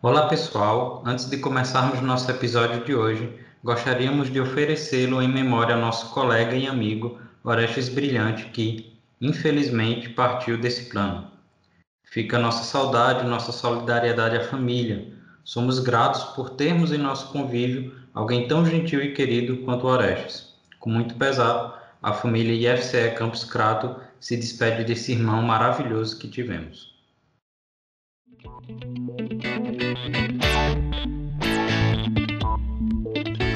Olá pessoal, antes de começarmos nosso episódio de hoje, gostaríamos de oferecê-lo em memória ao nosso colega e amigo Orestes Brilhante, que, infelizmente, partiu desse plano. Fica nossa saudade, nossa solidariedade à família. Somos gratos por termos em nosso convívio alguém tão gentil e querido quanto Orestes. Com muito pesar, a família IFCE Campus Crato se despede desse irmão maravilhoso que tivemos.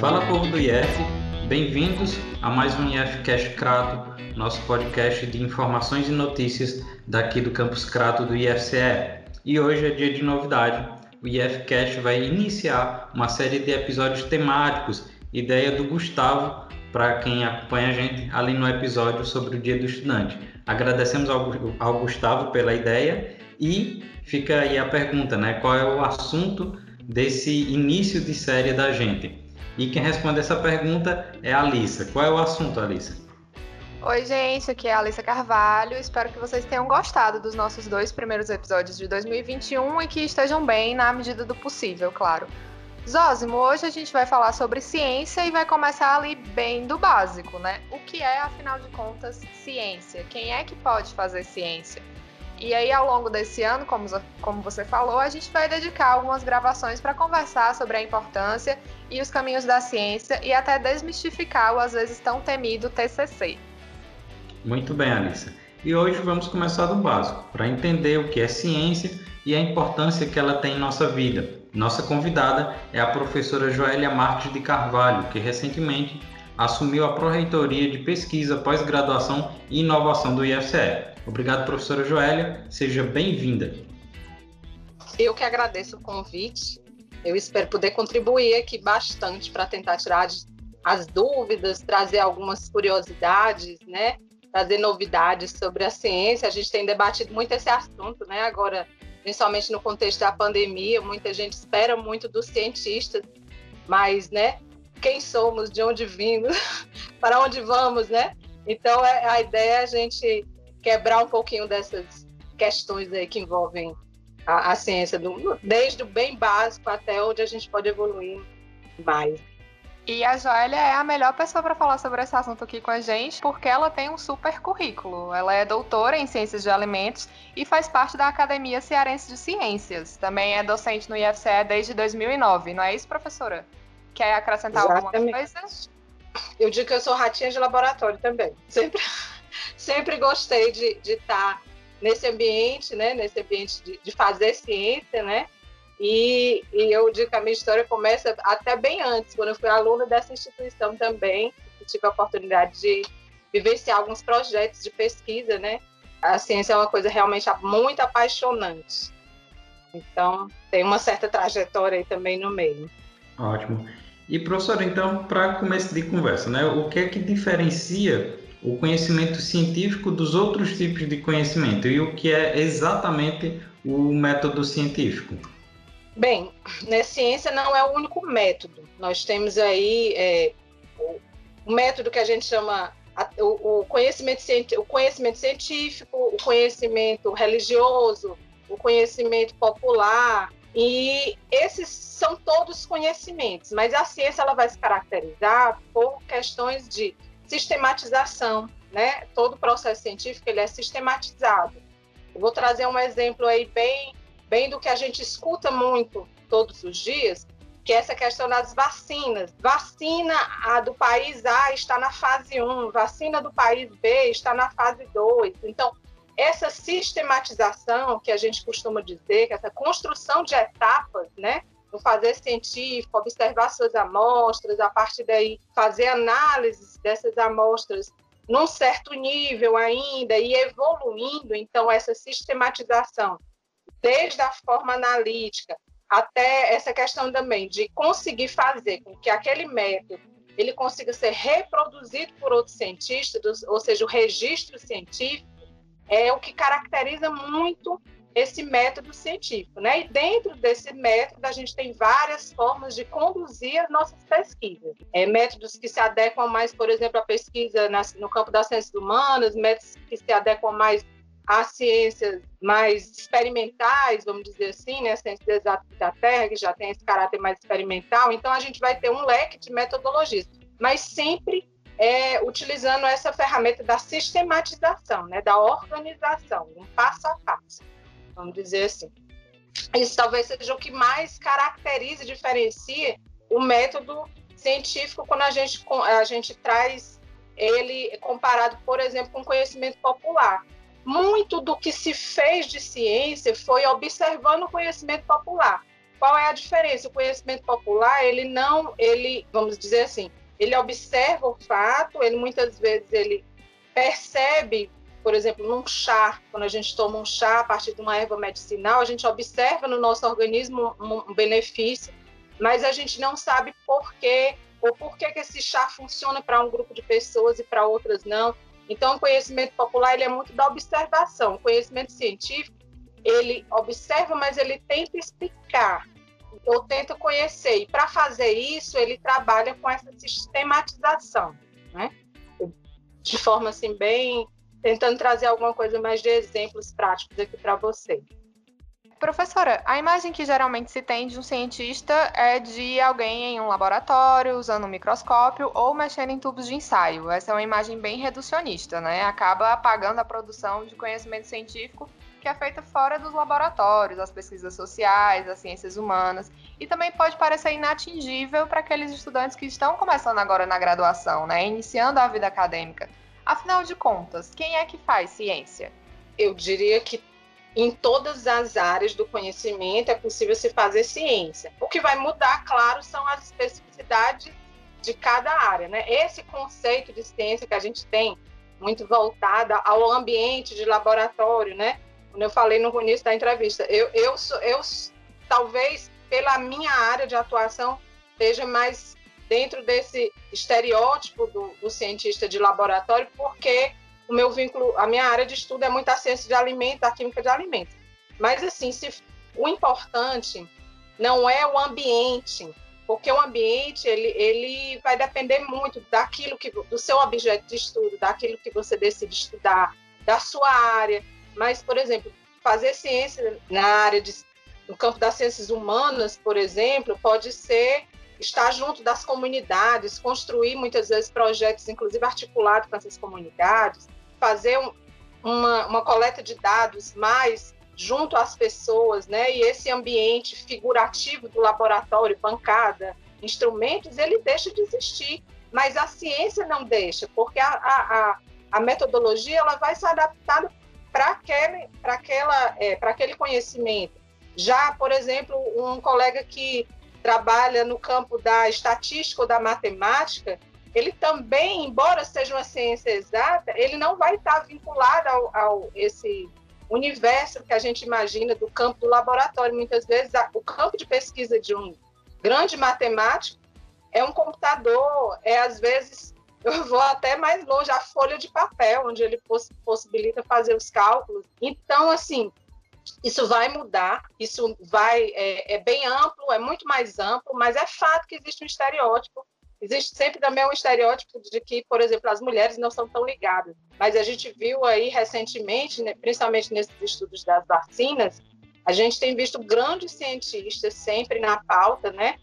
Fala povo do IF, bem-vindos a mais um IFcast Crato, nosso podcast de informações e notícias daqui do campus Crato do IFCE. E hoje é dia de novidade. O IFcast vai iniciar uma série de episódios temáticos, ideia do Gustavo, para quem acompanha a gente ali no episódio sobre o Dia do Estudante. Agradecemos ao, ao Gustavo pela ideia e fica aí a pergunta, né? Qual é o assunto desse início de série da gente? E quem responde essa pergunta é a Alissa. Qual é o assunto, Alissa? Oi, gente, aqui é a Alissa Carvalho. Espero que vocês tenham gostado dos nossos dois primeiros episódios de 2021 e que estejam bem na medida do possível, claro. Zózimo, hoje a gente vai falar sobre ciência e vai começar ali bem do básico, né? O que é, afinal de contas, ciência? Quem é que pode fazer ciência? E aí, ao longo desse ano, como, como você falou, a gente vai dedicar algumas gravações para conversar sobre a importância e os caminhos da ciência e até desmistificar o às vezes tão temido TCC. Muito bem, Alissa. E hoje vamos começar do básico, para entender o que é ciência e a importância que ela tem em nossa vida. Nossa convidada é a professora Joélia Marques de Carvalho, que recentemente assumiu a Pró-Reitoria de Pesquisa, Pós-Graduação e Inovação do IFCE. Obrigado, professora Joélia. Seja bem-vinda. Eu que agradeço o convite. Eu espero poder contribuir aqui bastante para tentar tirar as dúvidas, trazer algumas curiosidades, né? Trazer novidades sobre a ciência. A gente tem debatido muito esse assunto, né? Agora, principalmente no contexto da pandemia, muita gente espera muito dos cientistas, mas, né? Quem somos, de onde vimos, para onde vamos, né? Então, é, a ideia é a gente quebrar um pouquinho dessas questões aí que envolvem a, a ciência, do, desde o bem básico até onde a gente pode evoluir mais. E a Joélia é a melhor pessoa para falar sobre esse assunto aqui com a gente, porque ela tem um super currículo. Ela é doutora em Ciências de Alimentos e faz parte da Academia Cearense de Ciências. Também é docente no IFCE desde 2009, não é isso, professora? Quer acrescentar Exatamente. alguma coisa? Eu digo que eu sou ratinha de laboratório também. Sempre sempre gostei de estar tá nesse ambiente, né? Nesse ambiente de, de fazer ciência, né? E, e, eu digo que a minha história começa até bem antes, quando eu fui aluna dessa instituição também, tive a oportunidade de vivenciar alguns projetos de pesquisa, né? A ciência é uma coisa realmente muito apaixonante. Então, tem uma certa trajetória aí também no meio. Ótimo. E, professora, então, para começo de conversa, né? O que é que diferencia o conhecimento científico dos outros tipos de conhecimento e o que é exatamente o método científico? Bem, né, ciência não é o único método. Nós temos aí é, o método que a gente chama o, o, conhecimento, o conhecimento científico, o conhecimento religioso, o conhecimento popular, e esses são todos conhecimentos, mas a ciência ela vai se caracterizar por questões de sistematização, né? Todo processo científico ele é sistematizado. Eu vou trazer um exemplo aí bem, bem do que a gente escuta muito todos os dias, que é essa questão das vacinas. Vacina a do país A está na fase 1, vacina do país B está na fase 2. Então, essa sistematização que a gente costuma dizer, que essa construção de etapas, né? No fazer científico, observar suas amostras, a partir daí fazer análises dessas amostras num certo nível ainda e evoluindo, então, essa sistematização, desde a forma analítica até essa questão também de conseguir fazer com que aquele método ele consiga ser reproduzido por outros cientistas, ou seja, o registro científico, é o que caracteriza muito esse método científico, né? E dentro desse método a gente tem várias formas de conduzir as nossas pesquisas. É, métodos que se adequam mais, por exemplo, à pesquisa no campo das ciências humanas, métodos que se adequam mais as ciências mais experimentais, vamos dizer assim, né, ciências da terra, que já tem esse caráter mais experimental, então a gente vai ter um leque de metodologias, mas sempre é, utilizando essa ferramenta da sistematização, né, da organização, um passo a passo, vamos dizer assim. Isso talvez seja o que mais caracteriza e diferencia o método científico quando a gente, a gente traz ele comparado, por exemplo, com conhecimento popular. Muito do que se fez de ciência foi observando o conhecimento popular. Qual é a diferença? O conhecimento popular, ele não, ele, vamos dizer assim, ele observa o fato, ele muitas vezes ele percebe, por exemplo, num chá, quando a gente toma um chá a partir de uma erva medicinal, a gente observa no nosso organismo um benefício, mas a gente não sabe por quê, ou por que, que esse chá funciona para um grupo de pessoas e para outras não. Então, o conhecimento popular ele é muito da observação. O conhecimento científico, ele observa, mas ele tenta explicar ou tenta conhecer. E para fazer isso, ele trabalha com essa sistematização, né? De forma assim bem tentando trazer alguma coisa mais de exemplos práticos aqui para você. Professora, a imagem que geralmente se tem de um cientista é de alguém em um laboratório, usando um microscópio ou mexendo em tubos de ensaio. Essa é uma imagem bem reducionista, né? Acaba apagando a produção de conhecimento científico que é feita fora dos laboratórios, as pesquisas sociais, as ciências humanas, e também pode parecer inatingível para aqueles estudantes que estão começando agora na graduação, né? Iniciando a vida acadêmica. Afinal de contas, quem é que faz ciência? Eu diria que em todas as áreas do conhecimento é possível se fazer ciência. O que vai mudar, claro, são as especificidades de cada área, né? Esse conceito de ciência que a gente tem muito voltada ao ambiente de laboratório, né? Como eu falei no início da entrevista, eu, eu, eu talvez pela minha área de atuação esteja mais dentro desse estereótipo do, do cientista de laboratório, porque o meu vínculo, a minha área de estudo é muito a ciência de alimentos, a química de alimentos. Mas, assim, se, o importante não é o ambiente, porque o ambiente ele, ele vai depender muito daquilo que do seu objeto de estudo, daquilo que você decide estudar, da sua área. Mas, por exemplo, fazer ciência na área de, no campo das ciências humanas, por exemplo, pode ser estar junto das comunidades, construir muitas vezes projetos, inclusive articulados com essas comunidades, fazer um, uma, uma coleta de dados mais junto às pessoas, né? E esse ambiente figurativo do laboratório, bancada, instrumentos, ele deixa de existir. Mas a ciência não deixa, porque a, a, a metodologia ela vai se adaptar para aquele, aquela, é, aquele conhecimento. Já, por exemplo, um colega que trabalha no campo da estatística ou da matemática, ele também, embora seja uma ciência exata, ele não vai estar vinculado ao, ao esse universo que a gente imagina do campo do laboratório. Muitas vezes, a, o campo de pesquisa de um grande matemático é um computador, é às vezes, eu vou até mais longe, a folha de papel, onde ele poss possibilita fazer os cálculos. Então, assim, isso vai mudar, isso vai é, é bem amplo, é muito mais amplo, mas é fato que existe um estereótipo Existe sempre também um estereótipo de que, por exemplo, as mulheres não são tão ligadas. Mas a gente viu aí recentemente, né, principalmente nesses estudos das vacinas, a gente tem visto grandes cientistas sempre na pauta, né?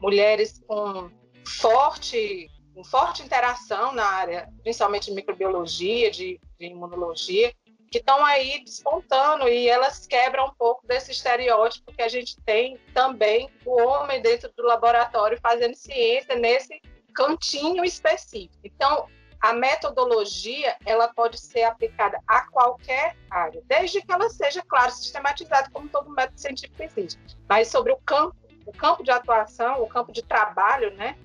Mulheres com forte, com forte interação na área, principalmente de microbiologia, de, de imunologia, que estão aí despontando e elas quebram um pouco desse estereótipo que a gente tem também o homem dentro do laboratório fazendo ciência nesse cantinho específico. Então, a metodologia ela pode ser aplicada a qualquer área, desde que ela seja, claro, sistematizada, como todo método científico existe. Mas sobre o campo, o campo de atuação, o campo de trabalho, né?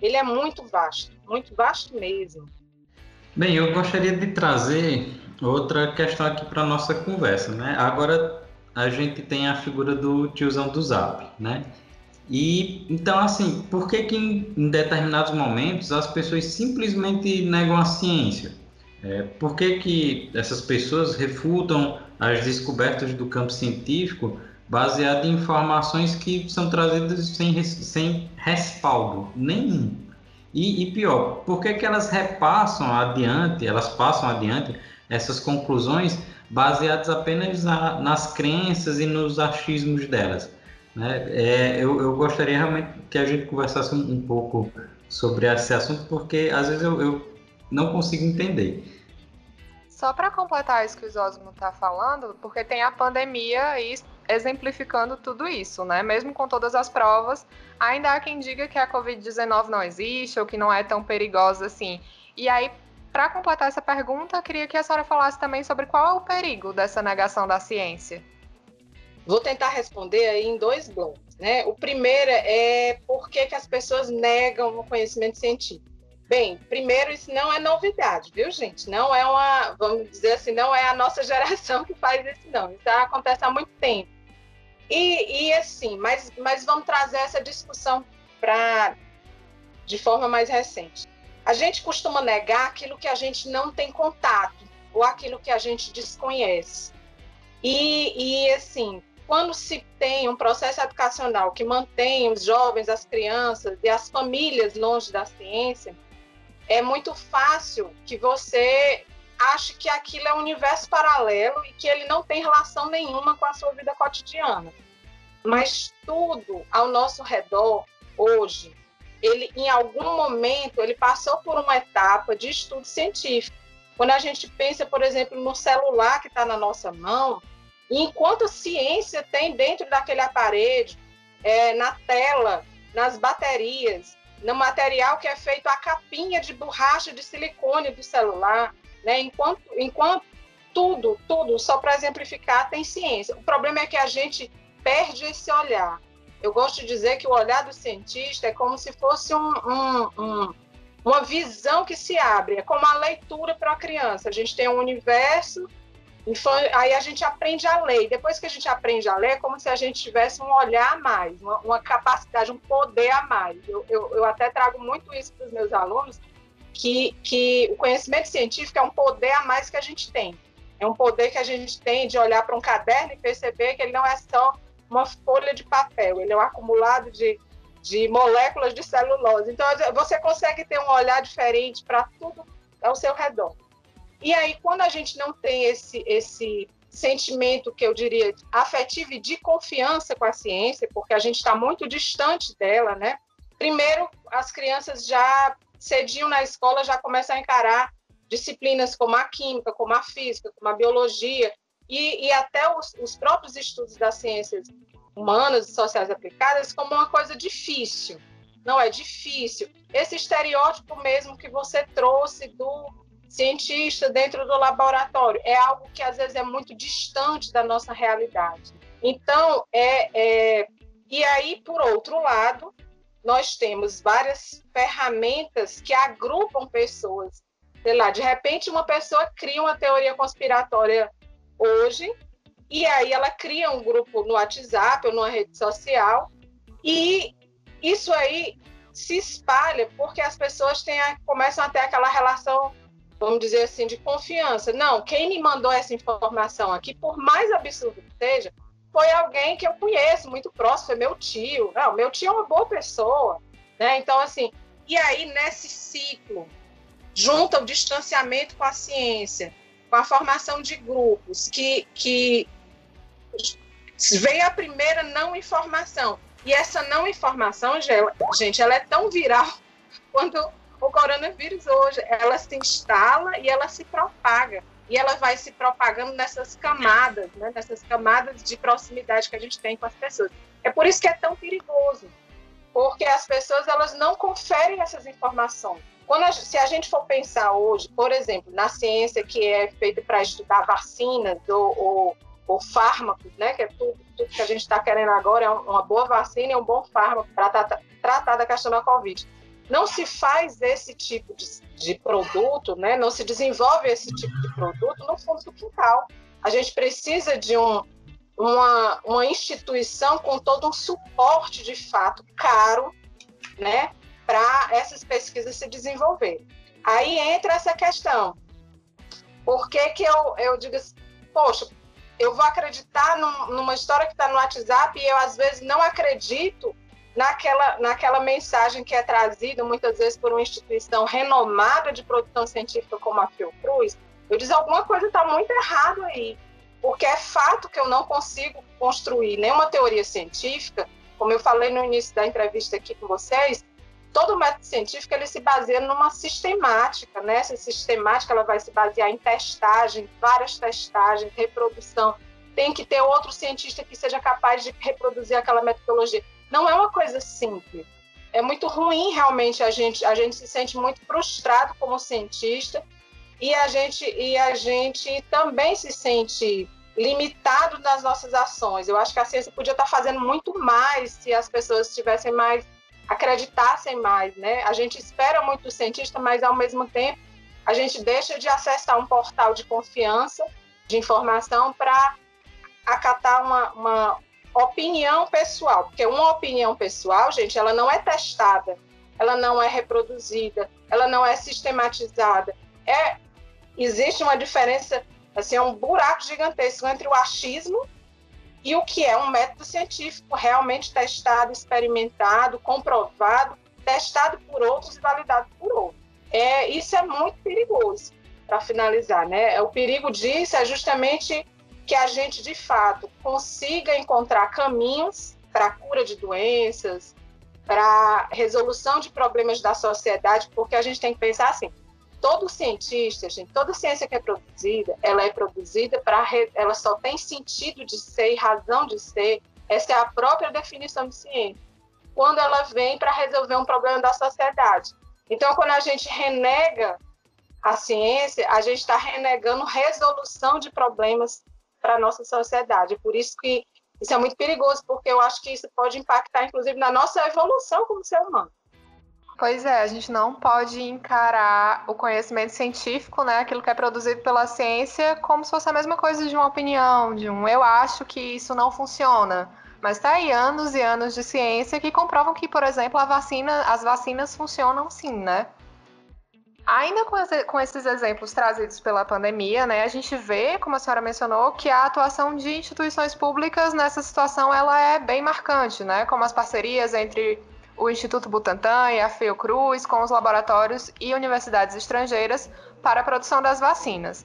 Ele é muito vasto, muito vasto mesmo. Bem, eu gostaria de trazer outra questão aqui para nossa conversa, né? Agora a gente tem a figura do tiozão do Zap, né? E então assim, por que que em, determinados momentos as pessoas simplesmente negam a ciência? É, por que que essas pessoas refutam as descobertas do campo científico baseado em informações que são trazidas sem, sem respaldo nenhum? E, e pior, por que que elas repassam adiante, elas passam adiante essas conclusões baseados apenas na, nas crenças e nos achismos delas. Né? É, eu, eu, gostaria realmente que a gente conversasse um, um pouco sobre esse assunto, porque às vezes eu, eu não consigo entender. Só para completar isso que o Zosmo está falando, porque tem a pandemia e exemplificando tudo isso, né? Mesmo com todas as provas, ainda há quem diga que a Covid-19 não existe ou que não é tão perigosa assim. E aí, para completar essa pergunta, queria que a senhora falasse também sobre qual é o perigo dessa negação da ciência. Vou tentar responder aí em dois blocos. Né? O primeiro é por que, que as pessoas negam o conhecimento científico. Bem, primeiro, isso não é novidade, viu, gente? Não é uma, vamos dizer assim, não é a nossa geração que faz isso, não. Isso acontece há muito tempo. E, e assim, mas, mas vamos trazer essa discussão para de forma mais recente. A gente costuma negar aquilo que a gente não tem contato ou aquilo que a gente desconhece. E, e assim, quando se tem um processo educacional que mantém os jovens, as crianças e as famílias longe da ciência, é muito fácil que você ache que aquilo é um universo paralelo e que ele não tem relação nenhuma com a sua vida cotidiana. Mas tudo ao nosso redor hoje, ele em algum momento ele passou por uma etapa de estudo científico. Quando a gente pensa, por exemplo, no celular que está na nossa mão, enquanto ciência tem dentro daquele aparelho, é, na tela, nas baterias, no material que é feito a capinha de borracha de silicone do celular, né? Enquanto, enquanto tudo, tudo, só para exemplificar, tem ciência. O problema é que a gente perde esse olhar. Eu gosto de dizer que o olhar do cientista é como se fosse um, um, um, uma visão que se abre, é como a leitura para a criança. A gente tem um universo Aí a gente aprende a ler. Depois que a gente aprende a ler, é como se a gente tivesse um olhar a mais, uma, uma capacidade, um poder a mais. Eu, eu, eu até trago muito isso para os meus alunos, que, que o conhecimento científico é um poder a mais que a gente tem. É um poder que a gente tem de olhar para um caderno e perceber que ele não é só uma folha de papel, ele é um acumulado de, de moléculas de celulose. Então, você consegue ter um olhar diferente para tudo ao seu redor. E aí, quando a gente não tem esse, esse sentimento que eu diria afetivo e de confiança com a ciência, porque a gente está muito distante dela, né? Primeiro, as crianças já cediam na escola, já começam a encarar disciplinas como a química, como a física, como a biologia, e, e até os, os, próprios estudos das ciências humanas e sociais aplicadas como uma coisa difícil. Não é difícil. Esse estereótipo mesmo que você trouxe do cientista dentro do laboratório. É algo que às vezes é muito distante da nossa realidade. Então, é, é... e aí, por outro lado, nós temos várias ferramentas que agrupam pessoas. Sei lá, de repente uma pessoa cria uma teoria conspiratória hoje, e aí ela cria um grupo no WhatsApp ou numa rede social, e isso aí se espalha porque as pessoas têm a, começam a ter aquela relação vamos dizer assim, de confiança. Não, quem me mandou essa informação aqui, por mais absurdo que seja, foi alguém que eu conheço muito próximo, foi meu tio. Não, meu tio é uma boa pessoa, né? Então, assim, e aí nesse ciclo, junta o distanciamento com a ciência, com a formação de grupos, que, que vem a primeira não informação. E essa não informação, gente, ela é tão viral quando o coronavírus hoje, ela se instala e ela se propaga. E ela vai se propagando nessas camadas, né? nessas camadas de proximidade que a gente tem com as pessoas. É por isso que é tão perigoso, porque as pessoas elas não conferem essas informações. Quando a, se a gente for pensar hoje, por exemplo, na ciência que é feita para estudar vacinas ou, ou, ou, fármacos, né, que é tudo, tudo que a gente está querendo agora, é uma boa vacina e um bom fármaco para tratar, tratar da questão da Covid não se faz esse tipo de, de, produto, né? não se desenvolve esse tipo de produto no fundo do quintal. A gente precisa de um, uma, uma instituição com todo um suporte de fato caro né? para essas pesquisas se desenvolverem. Aí entra essa questão. Por que, que eu, eu digo assim, poxa, eu vou acreditar num, numa história que está no WhatsApp e eu às vezes não acredito naquela, naquela mensagem que é trazida muitas vezes por uma instituição renomada de produção científica como a Fiocruz, eu disse alguma coisa está muito errado aí. porque é fato que eu não consigo construir nenhuma teoria científica, como eu falei no início da entrevista aqui com vocês, todo método científico ele se baseia numa sistemática, né? Essa sistemática ela vai se basear em testagem, várias testagens, reprodução. Tem que ter outro cientista que seja capaz de reproduzir aquela metodologia. Não é uma coisa simples. É muito ruim realmente a gente, a gente se sente muito frustrado como cientista e a gente e a gente também se sente limitado nas nossas ações. Eu acho que a ciência podia estar fazendo muito mais se as pessoas tivessem mais acreditassem mais, né? A gente espera muito do cientista, mas ao mesmo tempo a gente deixa de acessar um portal de confiança, de informação para acatar uma, uma opinião pessoal, porque uma opinião pessoal, gente, ela não é testada, ela não é reproduzida, ela não é sistematizada. É existe uma diferença, assim, é um buraco gigantesco entre o achismo e o que é um método científico realmente testado, experimentado, comprovado, testado por outros e validado por outros. É, isso é muito perigoso, para finalizar. Né? O perigo disso é justamente que a gente, de fato, consiga encontrar caminhos para a cura de doenças, para resolução de problemas da sociedade, porque a gente tem que pensar assim, todo cientista, gente, toda ciência que é produzida, ela é produzida para ela só tem sentido de ser e razão de ser. Essa é a própria definição de ciência. Quando ela vem para resolver um problema da sociedade. Então, quando a gente renega a ciência, a gente está renegando resolução de problemas para nossa sociedade. Por isso que isso é muito perigoso, porque eu acho que isso pode impactar, inclusive, na nossa evolução como ser humano. Pois é, a gente não pode encarar o conhecimento científico, né, aquilo que é produzido pela ciência, como se fosse a mesma coisa de uma opinião, de um eu acho que isso não funciona. Mas está aí anos e anos de ciência que comprovam que, por exemplo, a vacina, as vacinas funcionam sim, né? Ainda com, com, esses exemplos trazidos pela pandemia, né, a gente vê, como a senhora mencionou, que a atuação de instituições públicas nessa situação ela é bem marcante, né, como as parcerias entre o Instituto Butantan e a Fiocruz com os laboratórios e universidades estrangeiras para a produção das vacinas.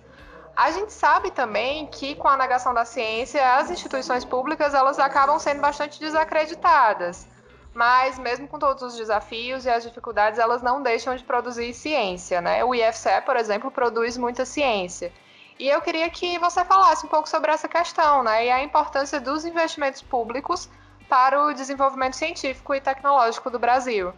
A gente sabe também que com a negação da ciência, as instituições públicas elas acabam sendo bastante desacreditadas. Mas mesmo com todos os desafios e as dificuldades, elas não deixam de produzir ciência, né? O IFCE, por exemplo, produz muita ciência. E eu queria que você falasse um pouco sobre essa questão, né? E a importância dos investimentos públicos para o desenvolvimento científico e tecnológico do Brasil.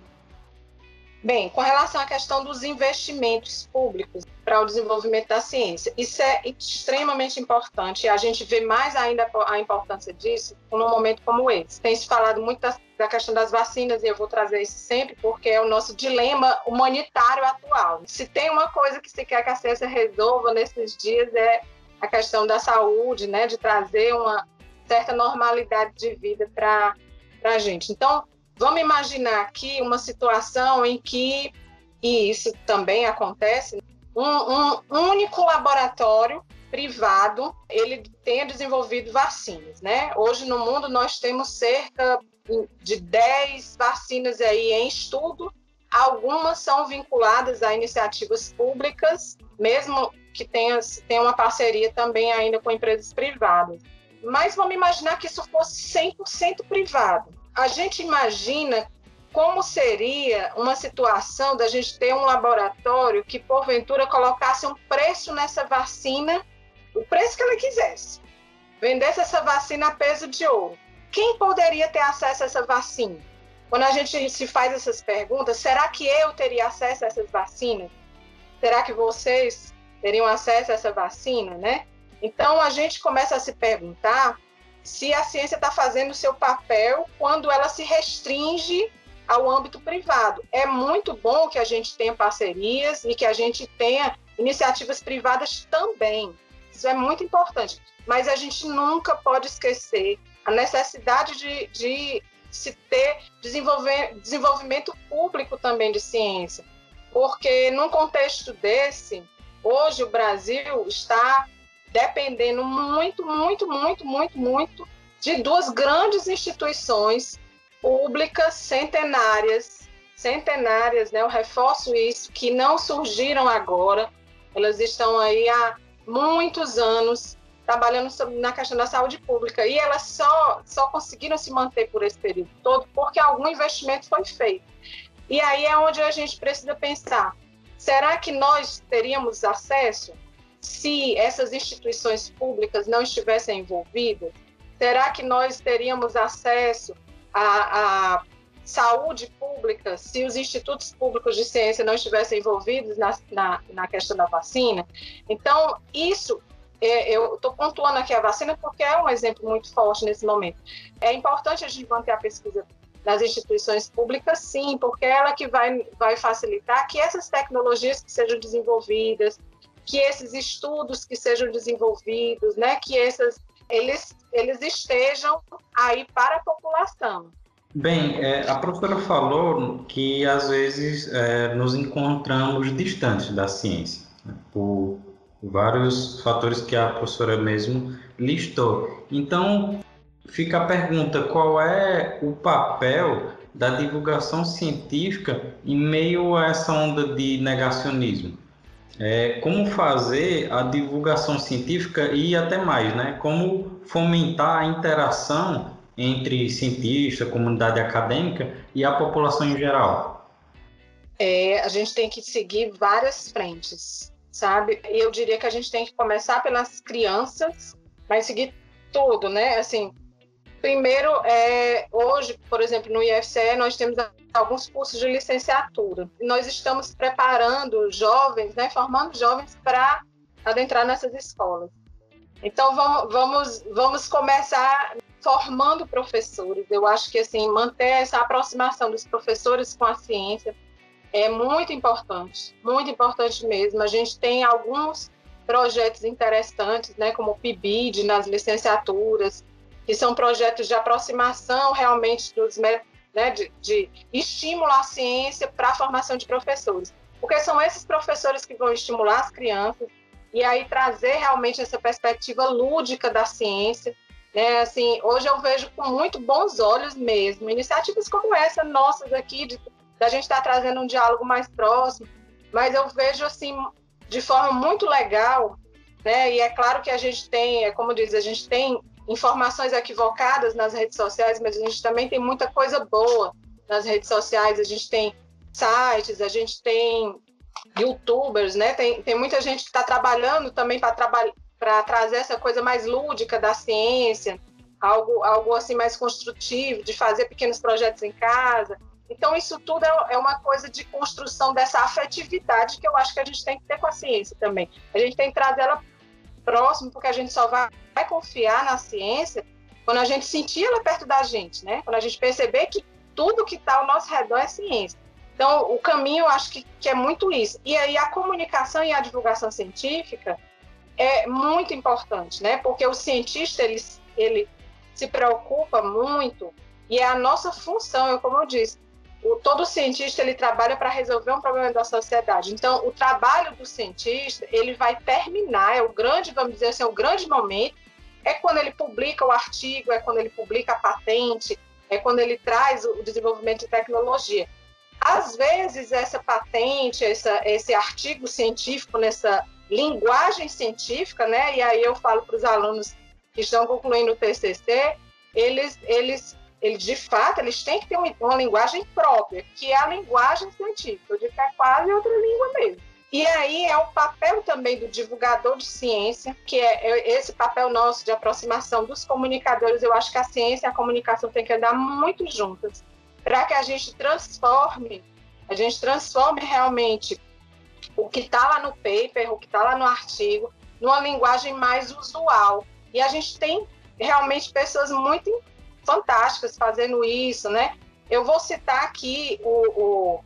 Bem, com relação à questão dos investimentos públicos para o desenvolvimento da ciência, isso é extremamente importante a gente vê mais ainda a importância disso num momento como esse. Tem se falado muito da, da questão das vacinas e eu vou trazer isso sempre porque é o nosso dilema humanitário atual. Se tem uma coisa que se quer que a ciência resolva nesses dias é a questão da saúde, né, de trazer uma, certa normalidade de vida para a gente. Então, vamos imaginar aqui uma situação em que, e isso também acontece, um, um único laboratório privado ele tenha desenvolvido vacinas, né? Hoje no mundo nós temos cerca de 10 vacinas aí em estudo, algumas são vinculadas a iniciativas públicas, mesmo que tenha, tenha uma parceria também ainda com empresas privadas. Mas vamos imaginar que isso fosse 100% privado. A gente imagina como seria uma situação da gente ter um laboratório que, porventura, colocasse um preço nessa vacina, o preço que ela quisesse, vendesse essa vacina a peso de ouro. Quem poderia ter acesso a essa vacina? Quando a gente se faz essas perguntas, será que eu teria acesso a essas vacinas? Será que vocês teriam acesso a essa vacina, né? Então, a gente começa a se perguntar se a ciência está fazendo o seu papel quando ela se restringe ao âmbito privado. É muito bom que a gente tenha parcerias e que a gente tenha iniciativas privadas também. Isso é muito importante. Mas a gente nunca pode esquecer a necessidade de, de se ter desenvolvimento público também de ciência. Porque num contexto desse, hoje o Brasil está dependendo muito, muito, muito, muito, muito de duas grandes instituições públicas centenárias, centenárias, né? Eu reforço isso, que não surgiram agora, elas estão aí há muitos anos trabalhando na questão da saúde pública. E elas só, só conseguiram se manter por esse período todo porque algum investimento foi feito. E aí é onde a gente precisa pensar: será que nós teríamos acesso se essas instituições públicas não estivessem envolvidas? Será que nós teríamos acesso à, à saúde pública se os institutos públicos de ciência não estivessem envolvidos na, na, na questão da vacina? Então, isso é, eu estou pontuando aqui a vacina porque é um exemplo muito forte nesse momento. É importante a gente manter a pesquisa nas instituições públicas, sim, porque é ela que vai, vai facilitar que essas tecnologias que sejam desenvolvidas, que esses estudos que sejam desenvolvidos, né, que esses, eles, eles estejam aí para a população. Bem, é, a professora falou que às vezes é, nos encontramos distantes da ciência, né, por vários fatores que a professora mesmo listou. Então, fica a pergunta: qual é o papel da divulgação científica em meio a essa onda de negacionismo? É, como fazer a divulgação científica e até mais, né? Como fomentar a interação entre cientistas, comunidade acadêmica e a população em geral? É, a gente tem que seguir várias frentes sabe? Eu diria que a gente tem que começar pelas crianças, mas seguir tudo, né? Assim, primeiro, é, hoje, por exemplo, no IFCE, nós temos alguns cursos de licenciatura. Nós estamos preparando jovens, né, formando jovens para adentrar nessas escolas. Então, vamos, vamos, vamos começar formando professores. Eu acho que, assim, manter essa aproximação dos professores com a ciência, é muito importante, muito importante mesmo. A gente tem alguns projetos interessantes, né, como o PIBID nas licenciaturas, que são projetos de aproximação realmente dos né, de, de estímulo à ciência para a formação de professores, porque são esses professores que vão estimular as crianças e aí trazer realmente essa perspectiva lúdica da ciência. Né? Assim, hoje eu vejo com muito bons olhos mesmo iniciativas como essa nossas aqui de da gente estar tá trazendo um diálogo mais próximo, mas eu vejo assim de forma muito legal, né? E é claro que a gente tem, é como diz, a gente tem informações equivocadas nas redes sociais, mas a gente também tem muita coisa boa nas redes sociais. A gente tem sites, a gente tem youtubers, né? Tem, tem muita gente que está trabalhando também para trabalhar para trazer essa coisa mais lúdica da ciência, algo, algo assim mais construtivo, de fazer pequenos projetos em casa. Então, isso tudo é, é uma coisa de construção dessa afetividade que eu acho que a gente tem que ter com a ciência também. A gente tem que trazer ela próximo, porque a gente só vai, vai confiar na ciência quando a gente sentir ela perto da gente, né? Quando a gente perceber que tudo que está ao nosso redor é ciência. Então, o caminho, eu acho que, que é muito isso. E aí, a comunicação e a divulgação científica é muito importante, né? Porque o cientista, ele, ele se preocupa muito e é a nossa função, eu, como eu disse, o, todo cientista ele trabalha para resolver um problema da sociedade. Então, o trabalho do cientista ele vai terminar, é o grande, vamos dizer assim, é o grande momento, é quando ele publica o artigo, é quando ele publica a patente, é quando ele traz o desenvolvimento de tecnologia. Às vezes, essa patente, essa, esse artigo científico, nessa linguagem científica, né? E aí eu falo para os alunos que estão concluindo o TCC, eles, eles eles de fato eles têm que ter uma, linguagem própria, que é a linguagem científica, de que é quase outra língua mesmo. E aí é o papel também do divulgador de ciência, que é, é esse papel nosso de aproximação dos comunicadores. Eu acho que a ciência e a comunicação têm que andar muito juntas, para que a gente transforme, a gente transforme realmente o que está lá no paper, o que está lá no artigo, numa linguagem mais usual. E a gente tem realmente pessoas muito fantásticas fazendo isso, né? Eu vou citar aqui o, o,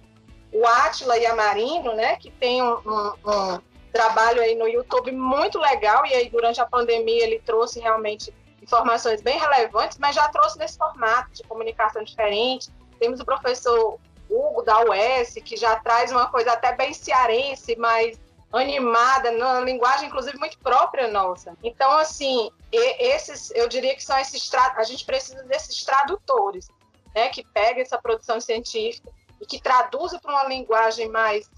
o Atila Yamarino, né? Que tem um, um, um trabalho aí no YouTube muito legal e aí durante a pandemia ele trouxe realmente informações bem relevantes, mas já trouxe nesse formato de comunicação diferente. Temos o professor Hugo da UES, que já traz uma coisa até bem cearense, mas animada, numa linguagem inclusive muito própria nossa. Então, assim, esses, eu diria que são esses, a gente precisa desses tradutores, né, que pega essa produção científica e que traduza para uma linguagem mais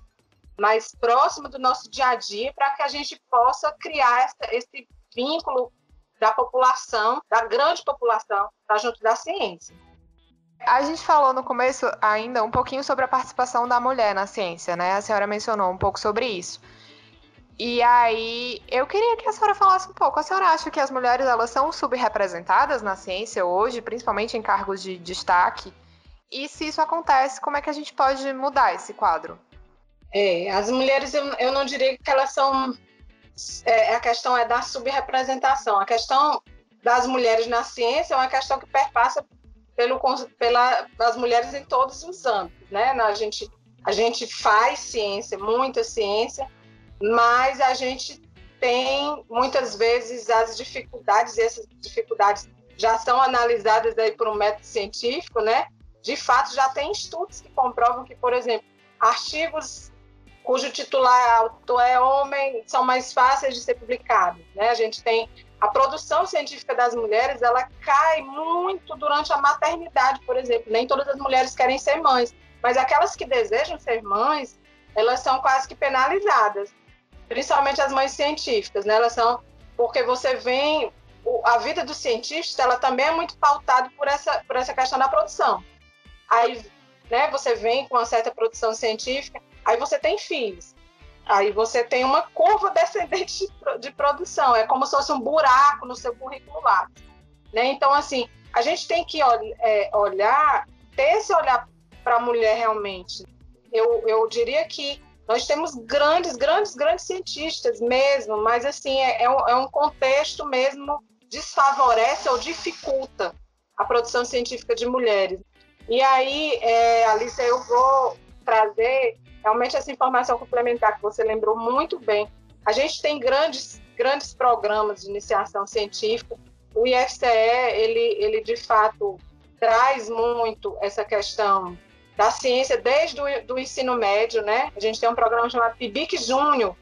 mais próxima do nosso dia a dia, para que a gente possa criar essa, esse vínculo da população, da grande população, para junto da ciência. A gente falou no começo ainda um pouquinho sobre a participação da mulher na ciência, né? A senhora mencionou um pouco sobre isso. E aí, eu queria que a senhora falasse um pouco. A senhora acha que as mulheres elas são subrepresentadas na ciência hoje, principalmente em cargos de destaque? E se isso acontece, como é que a gente pode mudar esse quadro? É, as mulheres, eu, eu não diria que elas são. É, a questão é da subrepresentação. A questão das mulheres na ciência é uma questão que perpassa pelo, pela, as mulheres em todos os âmbitos. Né? A, gente, a gente faz ciência, muita ciência, mas a gente tem muitas vezes as dificuldades, e essas dificuldades já são analisadas aí por um método científico, né? De fato, já tem estudos que comprovam que, por exemplo, artigos cujo titular autor é homem são mais fáceis de ser publicados, né? A gente tem a produção científica das mulheres, ela cai muito durante a maternidade, por exemplo. Nem todas as mulheres querem ser mães, mas aquelas que desejam ser mães, elas são quase que penalizadas principalmente as mães científicas, né? Elas são porque você vem a vida do cientista, ela também é muito pautada por essa por essa questão da produção. Aí, né? Você vem com uma certa produção científica, aí você tem filhos, aí você tem uma curva descendente de, produção. É como se fosse um buraco no seu currículo lá, né? Então, assim, a gente tem que é, olhar, ter esse olhar para a mulher realmente. Eu, eu diria que nós temos grandes, grandes, grandes cientistas mesmo, mas assim, é, é, um, é um contexto mesmo desfavorece ou dificulta a produção científica de mulheres. E aí, é, Alice, eu vou trazer realmente essa informação complementar que você lembrou muito bem. A gente tem grandes, grandes programas de iniciação científica. O IFCE, ele, ele de fato traz muito essa questão da ciência desde o ensino médio, né? A gente tem um programa chamado PIBIC Júnior,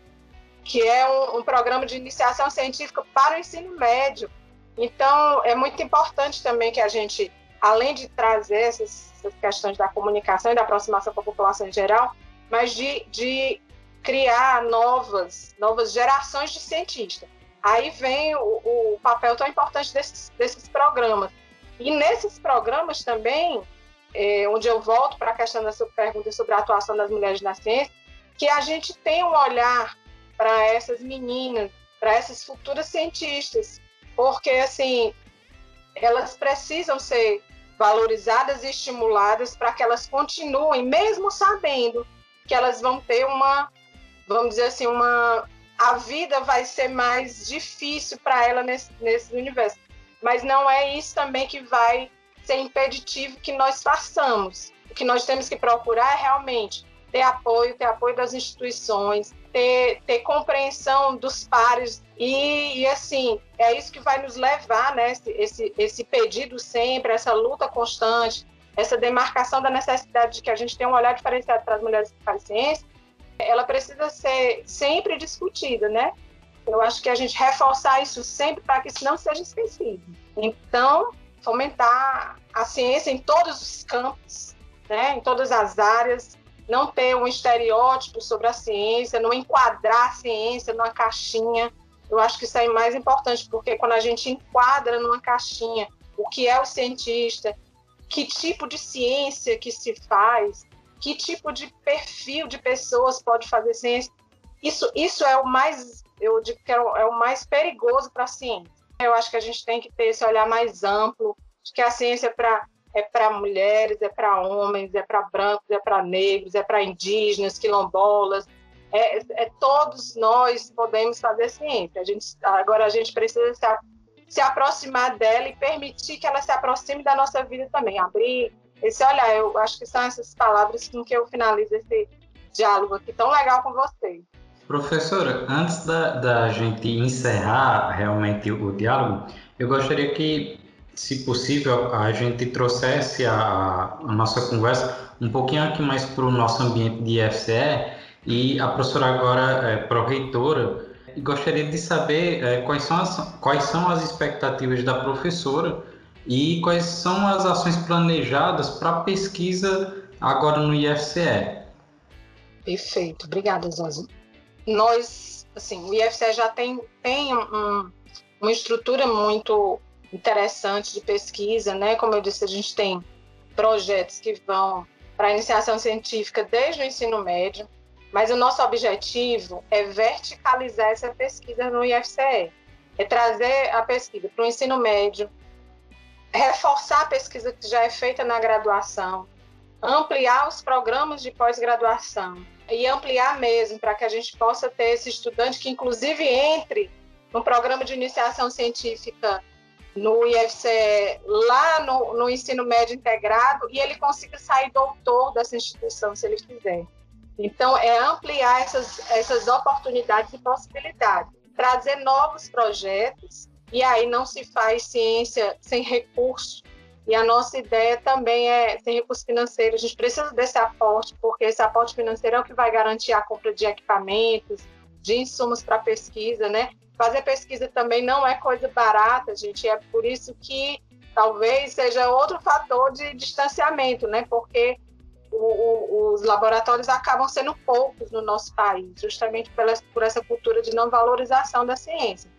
que é um, um, programa de iniciação científica para o ensino médio. Então, é muito importante também que a gente, além de trazer essas, essas questões da comunicação e da aproximação com a população em geral, mas de, de criar novas, novas gerações de cientistas. Aí vem o, o papel tão importante desses, desses programas. E nesses programas também, é, onde eu volto para a questão da sua pergunta sobre a atuação das mulheres na ciência, que a gente tem um olhar para essas meninas, para essas futuras cientistas, porque assim elas precisam ser valorizadas e estimuladas para que elas continuem, mesmo sabendo que elas vão ter uma, vamos dizer assim, uma a vida vai ser mais difícil para ela nesse, nesse universo. Mas não é isso também que vai ser impeditivo que nós façamos. O que nós temos que procurar é realmente ter apoio, ter apoio das instituições, ter, ter compreensão dos pares e, e, assim, é isso que vai nos levar, né, esse, esse, esse pedido sempre, essa luta constante, essa demarcação da necessidade de que a gente tenha um olhar diferenciado para as mulheres que fazem ciência, ela precisa ser sempre discutida, né? Eu acho que a gente reforçar isso sempre para que isso não seja esquecido. Então, fomentar a ciência em todos os campos, né, em todas as áreas, não ter um estereótipo sobre a ciência, não enquadrar a ciência numa caixinha. Eu acho que isso é mais importante, porque quando a gente enquadra numa caixinha o que é o cientista, que tipo de ciência que se faz, que tipo de perfil de pessoas pode fazer ciência, isso, isso é o mais, eu digo que é o, é o mais perigoso para a ciência. Eu acho que a gente tem que ter esse olhar mais amplo, de que a ciência é para é para mulheres, é para homens, é para brancos, é para negros, é para indígenas, quilombolas. É, é, todos nós podemos fazer ciência. A gente, agora a gente precisa se, se aproximar dela e permitir que ela se aproxime da nossa vida também. Abrir esse olhar. Eu acho que são essas palavras com que eu finalizo esse diálogo aqui tão legal com vocês. Professora, antes da, da gente encerrar realmente o diálogo, eu gostaria que, se possível, a gente trouxesse a, a nossa conversa um pouquinho aqui mais para o nosso ambiente de IFCE e. A professora agora é pró-reitora. Gostaria de saber é, quais, são as, quais são as expectativas da professora e quais são as ações planejadas para pesquisa agora no IFCE. Perfeito, obrigada, Zosi nós, assim, o IFCE já tem, tem um, uma estrutura muito interessante de pesquisa, né? Como eu disse, a gente tem projetos que vão para a iniciação científica desde o ensino médio, mas o nosso objetivo é verticalizar essa pesquisa no IFCE, é trazer a pesquisa para o ensino médio, reforçar a pesquisa que já é feita na graduação, ampliar os programas de pós-graduação e ampliar mesmo para que a gente possa ter esse estudante que, inclusive, entre no programa de iniciação científica no IFCE, lá no, no ensino médio integrado, e ele consiga sair doutor dessa instituição, se ele quiser. Então, é ampliar essas, essas oportunidades e possibilidades, trazer novos projetos, e aí não se faz ciência sem recurso. E a nossa ideia também é sem recurso financeiro. A gente precisa desse aporte, porque esse aporte financeiro é o que vai garantir a compra de equipamentos, de insumos para pesquisa, né? Fazer pesquisa também não é coisa barata, gente. É por isso que talvez seja outro fator de distanciamento, né? Porque o, o, os laboratórios acabam sendo poucos no nosso país, justamente pela, por essa cultura de não valorização da ciência.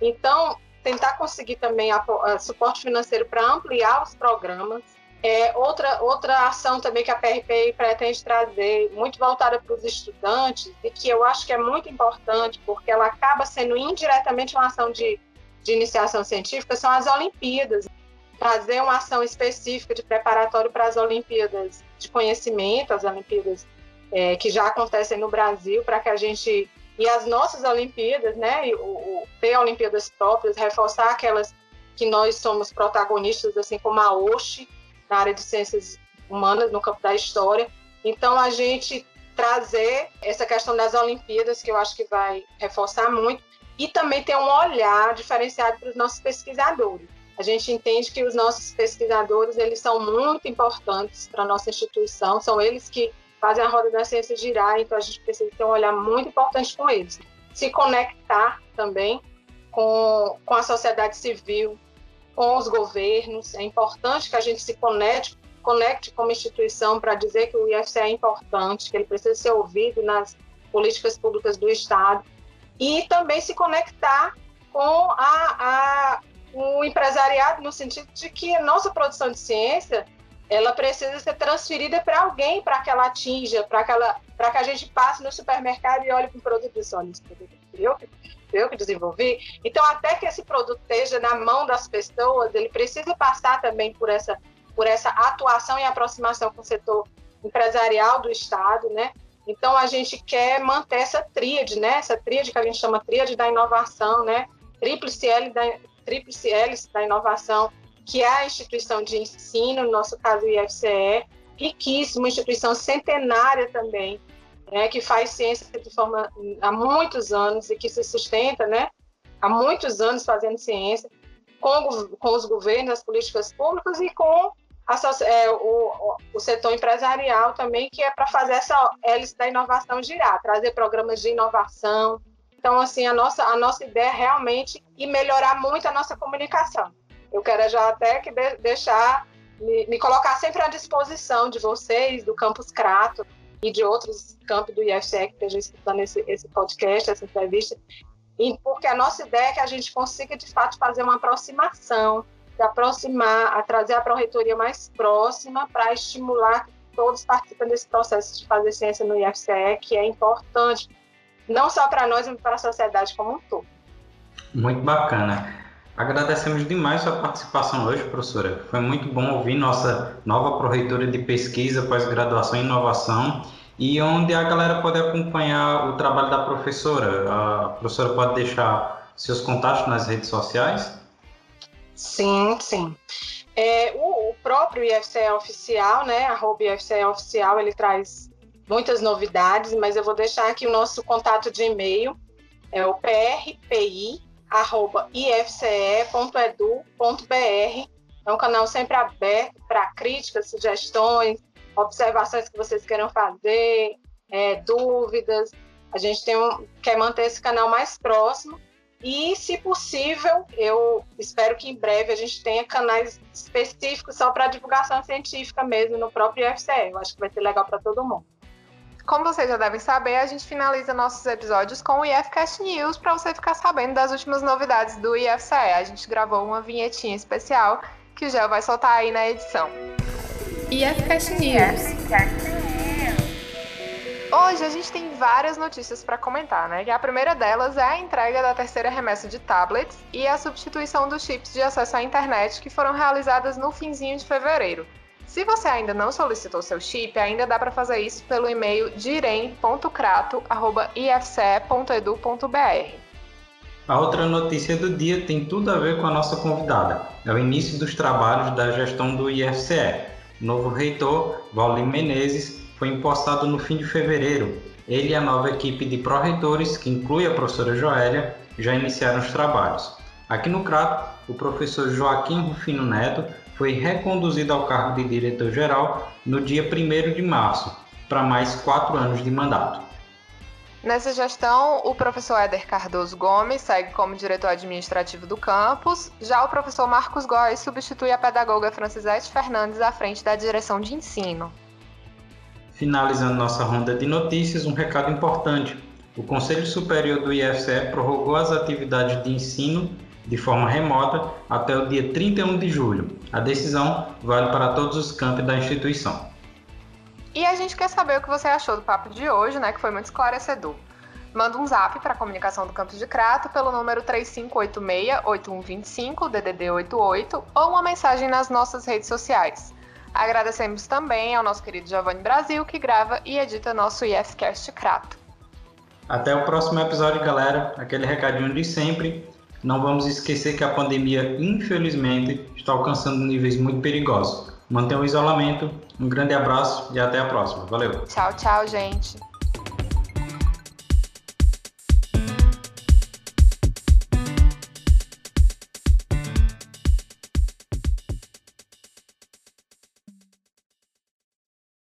Então, tentar conseguir também a, a suporte financeiro para ampliar os programas. É, outra, outra ação também que a PRPI pretende trazer, muito voltada para os estudantes, e que eu acho que é muito importante, porque ela acaba sendo indiretamente uma ação de, de iniciação científica, são as Olimpíadas. Trazer uma ação específica de preparatório para as Olimpíadas de conhecimento, as Olimpíadas é, que já acontecem no Brasil, para que a gente. E as nossas Olimpíadas, né? O, o, ter Olimpíadas próprias, reforçar aquelas que nós somos protagonistas, assim como a OSHE, na área de ciências humanas, no campo da história. Então, a gente trazer essa questão das Olimpíadas, que eu acho que vai reforçar muito, e também ter um olhar diferenciado para os nossos pesquisadores. A gente entende que os nossos pesquisadores eles são muito importantes para a nossa instituição, são eles que fazem a roda da ciência girar, então a gente precisa ter um olhar muito importante com eles. Se conectar também com, com a sociedade civil, com os governos. É importante que a gente se conecte, conecte como instituição para dizer que o IFC é importante, que ele precisa ser ouvido nas políticas públicas do Estado. E também se conectar com a, a o empresariado no sentido de que a nossa produção de ciência ela precisa ser transferida para alguém para que ela atinja, para que ela, que a gente passe no supermercado e olhe para o produto e disse, olha, esse produto eu, eu que desenvolvi. Então, até que esse produto esteja na mão das pessoas, ele precisa passar também por essa, por essa atuação e aproximação com o setor empresarial do Estado, né? Então, a gente quer manter essa tríade, né? Essa tríade que a gente chama tríade da inovação, né? Tríplice L da, tríplice hélice da inovação, que é a instituição de ensino, no nosso caso o IFCE, riquíssima, instituição centenária também, né, que faz ciência de forma há muitos anos e que se sustenta, né, há muitos anos fazendo ciência, com, com os governos, as políticas públicas e com a, é, o, o, setor empresarial também, que é para fazer essa hélice da inovação girar, trazer programas de inovação, então, assim, a nossa, a nossa ideia é realmente e melhorar muito a nossa comunicação. Eu quero já até que de, deixar, me, me, colocar sempre à disposição de vocês, do Campus Crato e de outros campos do IFCE que estejam escutando esse, esse podcast, essa entrevista, e porque a nossa ideia é que a gente consiga, de fato, fazer uma aproximação, de aproximar, a trazer a pró-reitoria mais próxima para estimular que todos participem desse processo de fazer ciência no IFCE, que é importante não só para nós, mas para a sociedade como um todo. Muito bacana. Agradecemos demais sua participação hoje, professora. Foi muito bom ouvir nossa nova proreitora de pesquisa, pós-graduação e inovação, e onde a galera pode acompanhar o trabalho da professora. A professora pode deixar seus contatos nas redes sociais? Sim, sim. É, o, o, próprio IFCE oficial, né, arroba IFCE oficial, ele traz muitas novidades, mas eu vou deixar aqui o nosso contato de e-mail, é o prpi.ifce.edu.br. É um canal sempre aberto para críticas, sugestões, observações que vocês queiram fazer, é, dúvidas. A gente tem um, quer manter esse canal mais próximo e, se possível, eu espero que em breve a gente tenha canais específicos só para divulgação científica mesmo no próprio IFCE. Eu acho que vai ser legal para todo mundo. Como vocês já devem saber, a gente finaliza nossos episódios com o IFCast News para você ficar sabendo das últimas novidades do IFCE. A gente gravou uma vinhetinha especial que o Gel vai soltar aí na edição. IFCast News. Hoje a gente tem várias notícias para comentar, né? a primeira delas é a entrega da terceira remessa de tablets e a substituição dos chips de acesso à internet que foram realizadas no finzinho de fevereiro. Se você ainda não solicitou seu chip, ainda dá para fazer isso pelo e-mail direm.crato.ifce.edu.br. A outra notícia do dia tem tudo a ver com a nossa convidada. É o início dos trabalhos da gestão do IFCE. O novo reitor, Valdir Menezes, foi impostado no fim de fevereiro. Ele e a nova equipe de pró-reitores, que inclui a professora Joélia, já iniciaram os trabalhos. Aqui no Crato, o professor Joaquim Rufino Neto foi reconduzido ao cargo de diretor-geral no dia 1 de março, para mais quatro anos de mandato. Nessa gestão, o professor Éder Cardoso Gomes segue como diretor administrativo do campus, já o professor Marcos Góes substitui a pedagoga Francisete Fernandes à frente da direção de ensino. Finalizando nossa ronda de notícias, um recado importante. O Conselho Superior do IFCE prorrogou as atividades de ensino de forma remota até o dia 31 de julho. A decisão vale para todos os campos da instituição. E a gente quer saber o que você achou do papo de hoje, né, que foi muito esclarecedor. Manda um zap para a comunicação do Campus de Crato pelo número 3586-8125, DDD 88, ou uma mensagem nas nossas redes sociais. Agradecemos também ao nosso querido Giovanni Brasil, que grava e edita nosso IFCast Crato. Até o próximo episódio, galera. Aquele recadinho de sempre. Não vamos esquecer que a pandemia, infelizmente, está alcançando níveis muito perigosos. Mantenha o isolamento. Um grande abraço e até a próxima. Valeu. Tchau, tchau, gente.